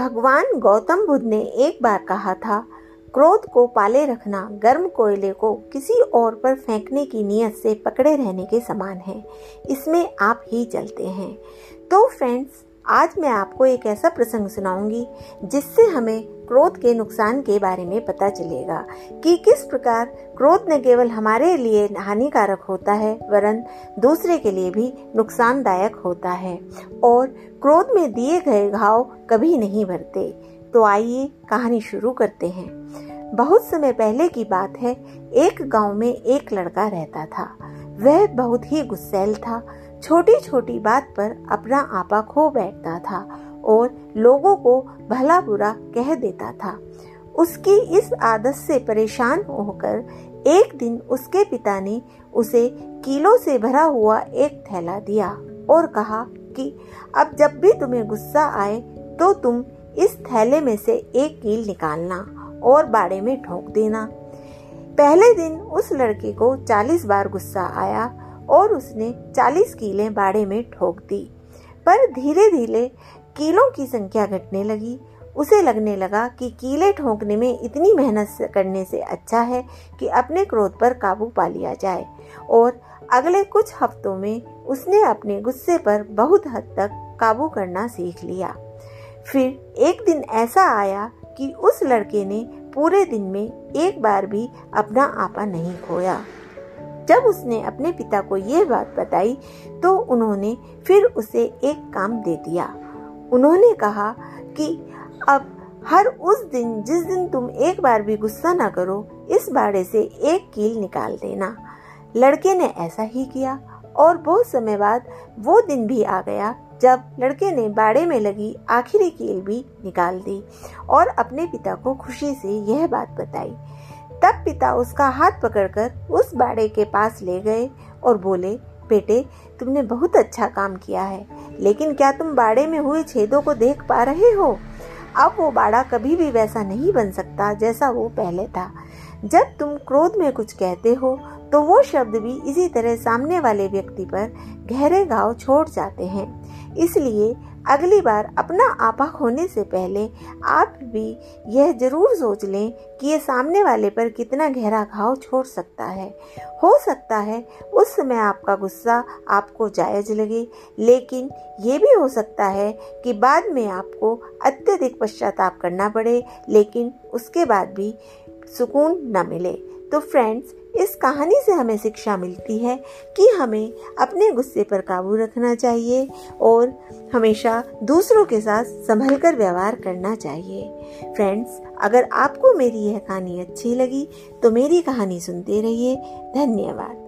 भगवान गौतम बुद्ध ने एक बार कहा था, क्रोध को पाले रखना गर्म कोयले को किसी और पर फेंकने की नीयत से पकड़े रहने के समान है। इसमें आप ही चलते हैं। तो फ्रेंड्स आज मैं आपको एक ऐसा प्रसंग सुनाऊँगी, जिससे हमें क्रोध के नुकसान के बारे में पता चलेगा कि किस प्रकार क्रोध न केवल हमारे लिए हानिकारक होता है, वरन दूसरे के लिए भी नुकसानदायक होता है, और क्रोध में दिए गए घाव कभी नहीं भरते। तो आइए कहानी शुरू करते हैं। बहुत समय पहले की बात है, एक गाँव में एक लड़का रहता था। वह बहुत ही गुस्सैल था छोटी छोटी बात पर अपना आपा खो बैठता था और लोगों को भला बुरा कह देता था। उसकी इस आदत से परेशान होकर एक दिन उसके पिता ने उसे कीलों से भरा हुआ एक थैला दिया और कहा कि, अब जब भी तुम्हें गुस्सा आए तो तुम इस थैले में से एक कील निकालना और बाड़े में ठोक देना। पहले दिन उस लड़के को चालीस बार गुस्सा आया और उसने चालीस कीले बाड़े में ठोक दी। पर धीरे धीरे कीलों की संख्या घटने लगी। उसे लगने लगा कि कीले ठोकने में इतनी मेहनत करने से अच्छा है कि अपने क्रोध पर काबू पा लिया जाए। और अगले कुछ हफ्तों में उसने अपने गुस्से पर बहुत हद तक काबू करना सीख लिया। फिर एक दिन ऐसा आया कि उस लड़के ने पूरे दिन में एक बार भी अपना आपा नहीं खोया। जब उसने अपने पिता को यह बात बताई तो उन्होंने फिर उसे एक काम दे दिया। उन्होंने कहा कि अब हर उस दिन, जिस दिन तुम एक बार भी गुस्सा ना करो, इस बाड़े से एक कील निकाल देना। लड़के ने ऐसा ही किया, और बहुत समय बाद वो दिन भी आ गया, जब लड़के ने बाड़े में लगी आखिरी कील भी निकाल दी, और अपने पिता को खुशी से यह बात बताई तब पिता उसका हाथ पकड़कर उस बाड़े के पास ले गए और बोले, बेटे, तुमने बहुत अच्छा काम किया है, लेकिन क्या तुम बाड़े में हुए छेदों को देख पा रहे हो? अब वो बाड़ा कभी भी वैसा नहीं बन सकता जैसा वो पहले था। जब तुम क्रोध में कुछ कहते हो तो वो शब्द भी इसी तरह सामने वाले व्यक्ति पर गहरे घाव छोड़ जाते हैं। इसलिए अगली बार अपना आपा खोने से पहले आप भी यह ज़रूर सोच लें कि ये सामने वाले पर कितना गहरा घाव छोड़ सकता है। हो सकता है उस समय आपका गुस्सा आपको जायज़ लगे, लेकिन ये भी हो सकता है कि बाद में आपको अत्यधिक पश्चाताप करना पड़े, लेकिन उसके बाद भी सुकून न मिले। तो फ्रेंड्स इस कहानी से हमें शिक्षा मिलती है कि हमें अपने गुस्से पर काबू रखना चाहिए और हमेशा दूसरों के साथ संभल कर व्यवहार करना चाहिए। फ्रेंड्स, अगर आपको मेरी यह कहानी अच्छी लगी तो मेरी कहानी सुनते रहिए। धन्यवाद।